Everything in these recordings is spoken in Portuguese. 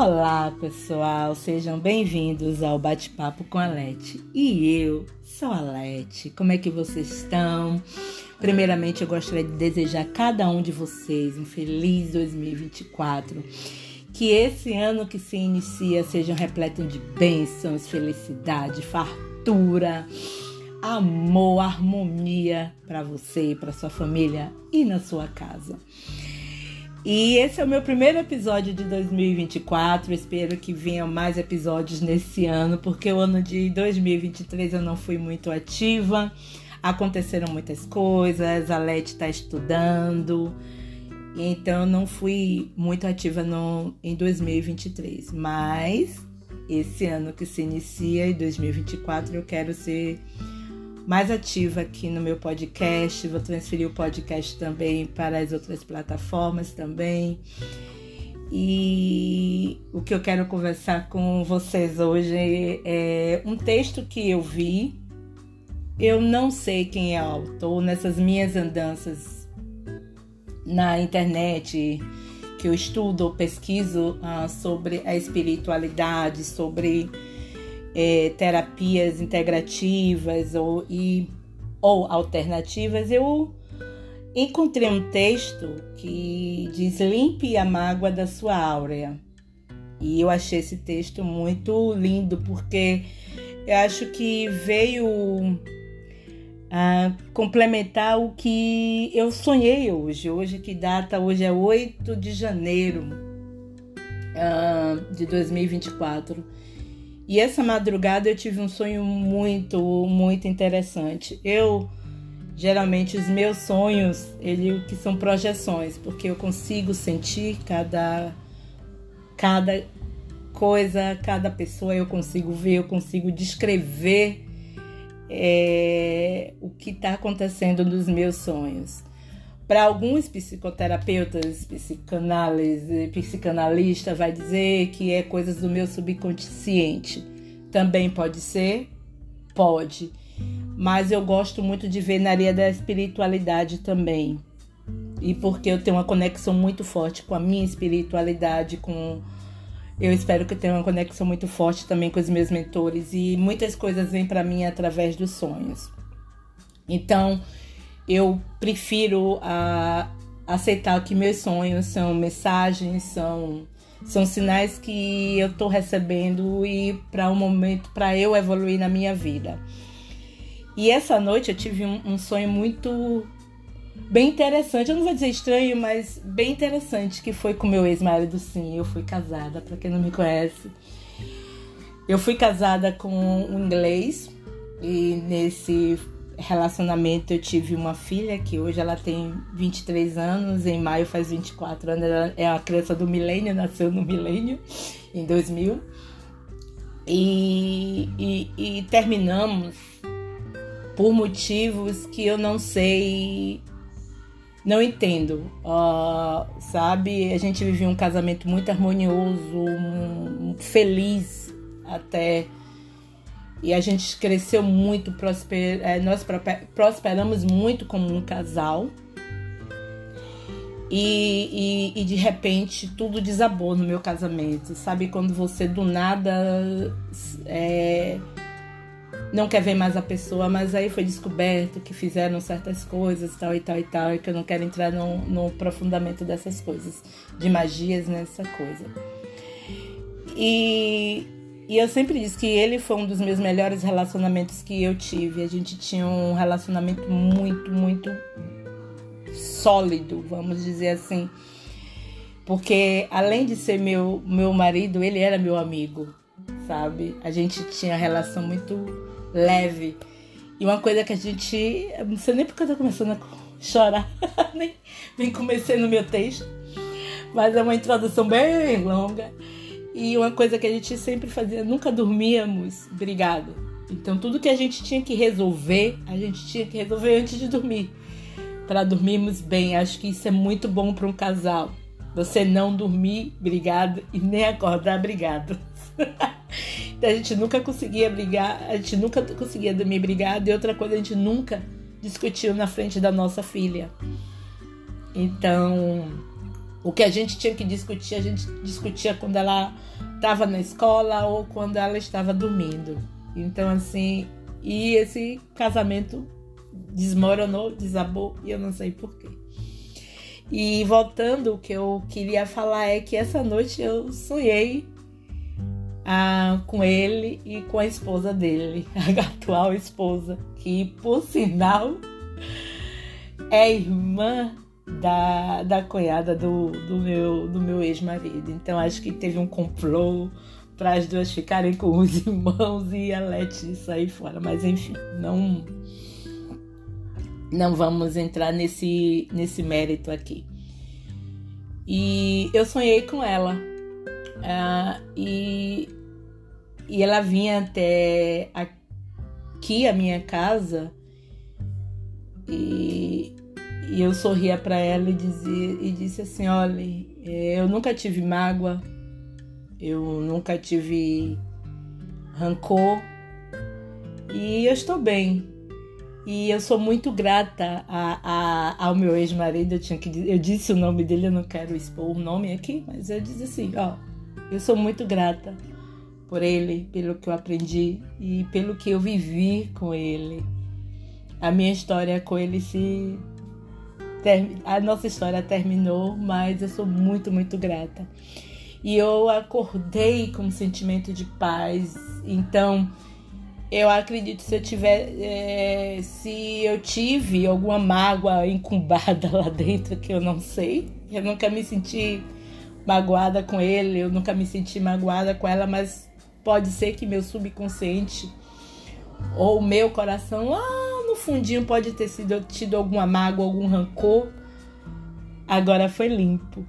Olá, pessoal, sejam bem-vindos ao Bate-Papo com a Lete. E eu sou a Lete. Como é que vocês estão? Primeiramente, eu gostaria de desejar a cada um de vocês um feliz 2024. Que esse ano que se inicia seja repleto de bênçãos, felicidade, fartura, amor, harmonia para você, para sua família e na sua casa. E esse é o meu primeiro episódio de 2024. Espero que venham mais episódios nesse ano, porque o ano de 2023 eu não fui muito ativa. Aconteceram muitas coisas, a Leti está estudando, então eu não fui muito ativa no, em 2023. Mas esse ano que se inicia, em 2024, eu quero ser mais ativa aqui no meu podcast. Vou transferir o podcast também para as outras plataformas também. E o que eu quero conversar com vocês hoje é um texto que eu vi. Eu não sei quem é o autor nessas minhas andanças na internet que eu estudo pesquiso ah, sobre a espiritualidade, sobre é, terapias integrativas ou, e, ou alternativas, eu encontrei um texto que diz limpe a mágoa da sua áurea. E eu achei esse texto muito lindo porque eu acho que veio a complementar o que eu sonhei hoje. Hoje que data? Hoje é 8 de janeiro uh, de 2024. E essa madrugada eu tive um sonho muito, muito interessante. Eu geralmente os meus sonhos, ele que são projeções, porque eu consigo sentir cada cada coisa, cada pessoa eu consigo ver, eu consigo descrever é, o que está acontecendo nos meus sonhos. Para alguns psicoterapeutas, psicanálise, psicanalista vai dizer que é coisas do meu subconsciente. Também pode ser? Pode. Mas eu gosto muito de ver na área da espiritualidade também. E porque eu tenho uma conexão muito forte com a minha espiritualidade, com eu espero que eu tenha uma conexão muito forte também com os meus mentores e muitas coisas vêm para mim através dos sonhos. Então, eu prefiro a, aceitar que meus sonhos são mensagens, são, são sinais que eu estou recebendo e para um momento para eu evoluir na minha vida. E essa noite eu tive um, um sonho muito bem interessante. Eu não vou dizer estranho, mas bem interessante, que foi com meu ex-marido, sim. Eu fui casada, para quem não me conhece. Eu fui casada com um inglês e nesse relacionamento eu tive uma filha que hoje ela tem 23 anos, em maio faz 24 anos, ela é uma criança do milênio, nasceu no milênio, em 2000. E, e, e, terminamos por motivos que eu não sei, não entendo, uh, sabe? A gente vivia um casamento muito harmonioso, um, feliz até e a gente cresceu muito, prosper, é, nós prosperamos muito como um casal. E, e, e, de repente tudo desabou no meu casamento. Sabe quando você do nada é, não quer ver mais a pessoa, mas aí foi descoberto que fizeram certas coisas, tal e tal e tal, e que eu não quero entrar no, no profundamento dessas coisas, de magias nessa coisa. E e eu sempre disse que ele foi um dos meus melhores relacionamentos que eu tive. A gente tinha um relacionamento muito, muito sólido, vamos dizer assim. Porque além de ser meu, meu marido, ele era meu amigo, sabe? A gente tinha relação muito leve. E uma coisa que a gente. Não sei nem porque eu tô começando a chorar, nem, nem comecei no meu texto. Mas é uma introdução bem longa. E uma coisa que a gente sempre fazia, nunca dormíamos brigado. Então tudo que a gente tinha que resolver, a gente tinha que resolver antes de dormir. Para dormirmos bem. Acho que isso é muito bom para um casal. Você não dormir brigado e nem acordar brigado. então a gente nunca conseguia brigar, a gente nunca conseguia dormir brigado. E outra coisa, a gente nunca discutiu na frente da nossa filha. Então, O que a gente tinha que discutir, a gente discutia quando ela estava na escola ou quando ela estava dormindo. Então, assim, e esse casamento desmoronou, desabou e eu não sei porquê. E voltando, o que eu queria falar é que essa noite eu sonhei ah, com ele e com a esposa dele, a atual esposa, que por sinal é irmã da, da cunhada do, do meu, do meu ex-marido. Então acho que teve um complô para as duas ficarem com os irmãos e a Leti sair fora. Mas enfim, não não vamos entrar nesse, nesse mérito aqui. E eu sonhei com ela. Uh, e, e ela vinha até aqui, a minha casa, e, e eu sorria para ela e, dizia, e disse assim: olha, é, eu nunca tive mágoa, eu nunca tive rancor, e eu estou bem. E eu sou muito grata a, a, ao meu ex-marido. Eu, tinha que, eu disse o nome dele, eu não quero expor o nome aqui, mas eu disse assim: ó, eu sou muito grata por ele, pelo que eu aprendi e pelo que eu vivi com ele. A minha história com ele se. A nossa história terminou, mas eu sou muito, muito grata. E eu acordei com um sentimento de paz. Então eu acredito se eu tiver é, se eu tive alguma mágoa incubada lá dentro que eu não sei eu nunca me senti magoada com ele eu nunca me senti magoada com ela mas pode ser que meu subconsciente ou meu coração no fundinho pode ter sido tido alguma mágoa algum rancor agora foi limpo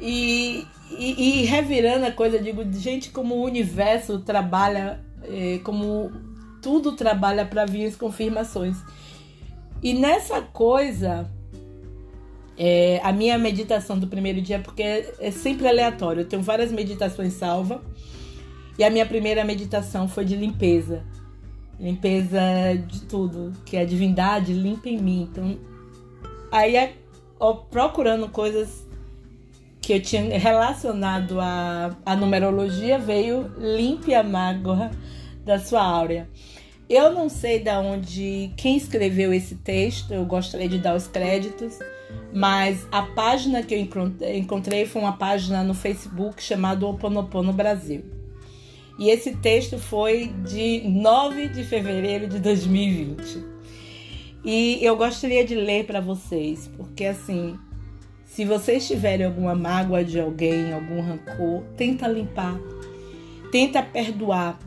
e, e, e revirando a coisa digo gente como o universo trabalha é, como tudo trabalha para vir as confirmações. E nessa coisa, é, a minha meditação do primeiro dia, porque é, é sempre aleatório, eu tenho várias meditações salva. E a minha primeira meditação foi de limpeza. Limpeza de tudo, que a divindade limpa em mim. Então, aí ó, procurando coisas que eu tinha relacionado à, à numerologia, veio limpe a mágoa da sua áurea. Eu não sei da onde quem escreveu esse texto, eu gostaria de dar os créditos, mas a página que eu encontrei foi uma página no Facebook chamada Oponopono Brasil. E esse texto foi de 9 de fevereiro de 2020. E eu gostaria de ler para vocês, porque assim, se vocês tiverem alguma mágoa de alguém, algum rancor, tenta limpar, tenta perdoar,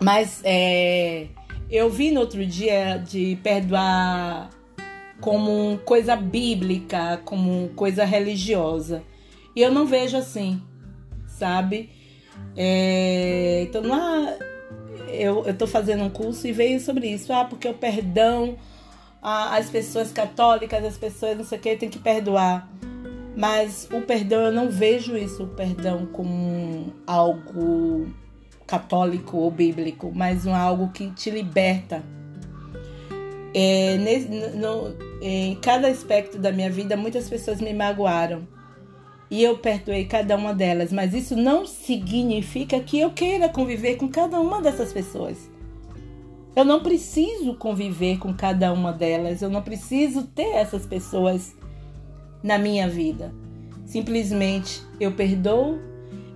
mas é, eu vi no outro dia de perdoar como coisa bíblica, como coisa religiosa. E eu não vejo assim, sabe? É, então, ah, eu, tô fazendo um curso e veio sobre isso. Ah, porque o perdão, as pessoas católicas, as pessoas não sei o que, tem que perdoar. Mas o perdão, eu não vejo isso, o perdão, como algo católico ou bíblico, mas um algo que te liberta. É, nesse, no, em cada aspecto da minha vida, muitas pessoas me magoaram e eu perdoei cada uma delas, mas isso não significa que eu queira conviver com cada uma dessas pessoas. Eu não preciso conviver com cada uma delas, eu não preciso ter essas pessoas na minha vida. Simplesmente eu perdoo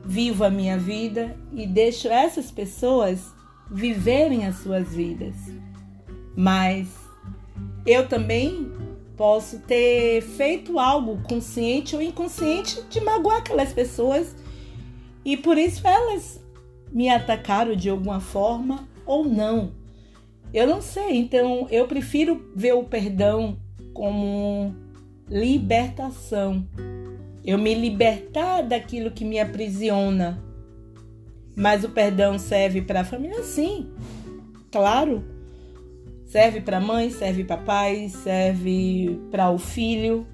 vivo a minha vida e deixo essas pessoas viverem as suas vidas. Mas eu também posso ter feito algo consciente ou inconsciente de magoar aquelas pessoas e por isso elas me atacaram de alguma forma ou não. Eu não sei, então eu prefiro ver o perdão como libertação eu me libertar daquilo que me aprisiona. Mas o perdão serve para a família? Sim, claro. Serve para mãe, serve para pai, serve para o filho,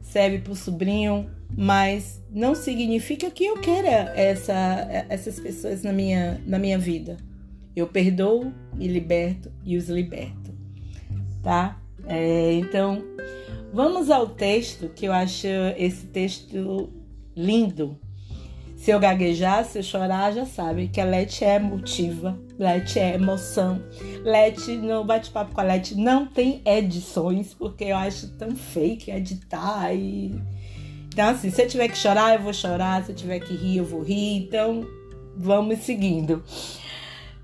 serve para o sobrinho, mas não significa que eu queira essa, essas pessoas na minha, na minha vida. Eu perdoo, me liberto e os liberto, tá? É, então, vamos ao texto, que eu acho esse texto lindo. Se eu gaguejar, se eu chorar, já sabe que a Leti é emotiva, Leti é emoção. Leti, no bate-papo com a Leti, não tem edições, porque eu acho tão fake editar e. Então, assim, se eu tiver que chorar, eu vou chorar, se eu tiver que rir, eu vou rir. Então, vamos seguindo.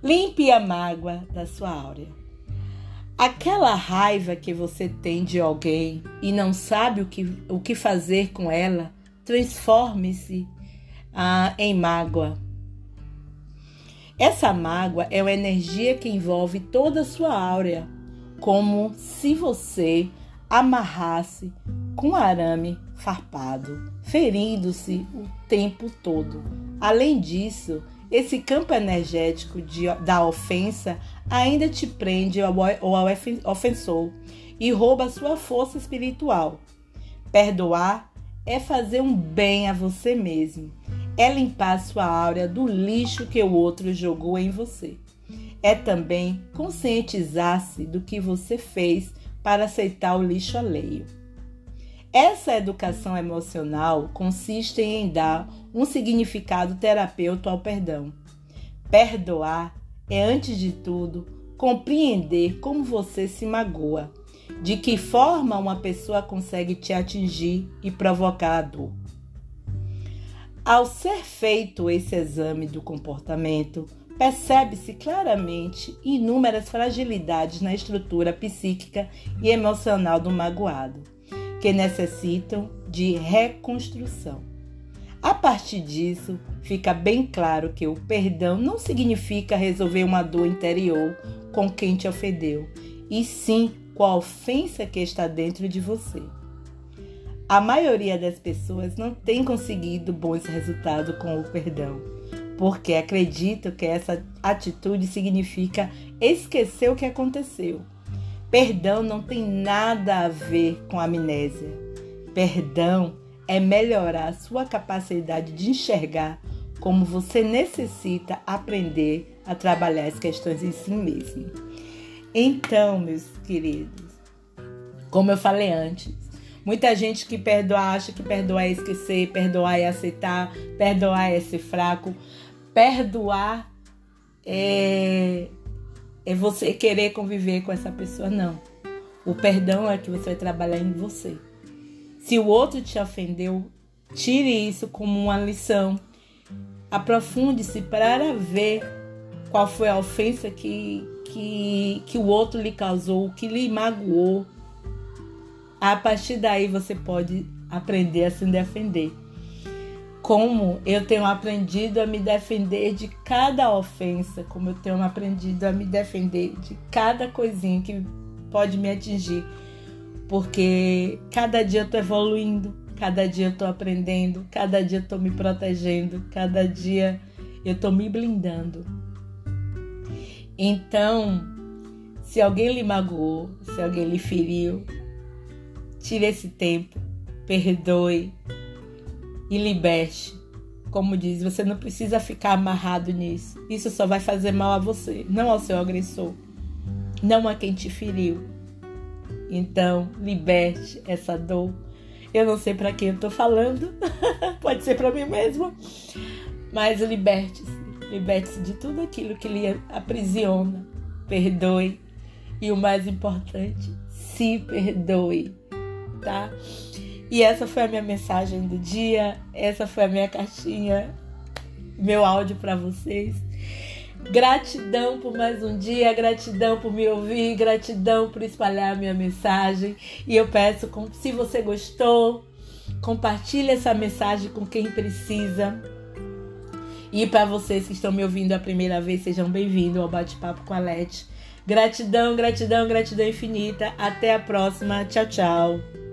Limpe a mágoa da sua áurea. Aquela raiva que você tem de alguém e não sabe o que, o que fazer com ela, transforme-se ah, em mágoa. Essa mágoa é uma energia que envolve toda a sua áurea, como se você amarrasse com arame farpado, ferindo-se o tempo todo. Além disso, esse campo energético de, da ofensa ainda te prende ao, ao ofensor e rouba sua força espiritual. Perdoar é fazer um bem a você mesmo é limpar sua áurea do lixo que o outro jogou em você. É também conscientizar-se do que você fez para aceitar o lixo alheio. Essa educação emocional consiste em dar um significado terapêutico ao perdão. Perdoar é, antes de tudo, compreender como você se magoa, de que forma uma pessoa consegue te atingir e provocar a dor. Ao ser feito esse exame do comportamento, percebe-se claramente inúmeras fragilidades na estrutura psíquica e emocional do magoado, que necessitam de reconstrução. A partir disso, fica bem claro que o perdão não significa resolver uma dor interior com quem te ofendeu, e sim com a ofensa que está dentro de você. A maioria das pessoas não tem conseguido bons resultados com o perdão, porque acreditam que essa atitude significa esquecer o que aconteceu. Perdão não tem nada a ver com amnésia. Perdão é melhorar a sua capacidade de enxergar como você necessita aprender a trabalhar as questões em si mesmo. Então, meus queridos, como eu falei antes, Muita gente que perdoa acha que perdoar é esquecer, perdoar é aceitar, perdoar é ser fraco. Perdoar é, é você querer conviver com essa pessoa. Não. O perdão é que você vai trabalhar em você. Se o outro te ofendeu, tire isso como uma lição. Aprofunde-se para ver qual foi a ofensa que, que, que o outro lhe causou, que lhe magoou a partir daí você pode aprender a se defender. Como eu tenho aprendido a me defender de cada ofensa, como eu tenho aprendido a me defender de cada coisinha que pode me atingir. Porque cada dia eu tô evoluindo, cada dia eu tô aprendendo, cada dia eu tô me protegendo, cada dia eu tô me blindando. Então, se alguém lhe magoou, se alguém lhe feriu, Tire esse tempo, perdoe e liberte. Como diz, você não precisa ficar amarrado nisso. Isso só vai fazer mal a você, não ao seu agressor, não a quem te feriu. Então, liberte essa dor. Eu não sei para quem eu tô falando, pode ser para mim mesma, mas liberte-se. Liberte-se de tudo aquilo que lhe aprisiona. Perdoe e o mais importante, se perdoe tá? E essa foi a minha mensagem do dia, essa foi a minha cartinha, meu áudio para vocês. Gratidão por mais um dia, gratidão por me ouvir, gratidão por espalhar a minha mensagem. E eu peço, se você gostou, compartilhe essa mensagem com quem precisa. E para vocês que estão me ouvindo a primeira vez, sejam bem-vindos ao Bate-Papo com a Lete. Gratidão, gratidão, gratidão infinita. Até a próxima. Tchau, tchau.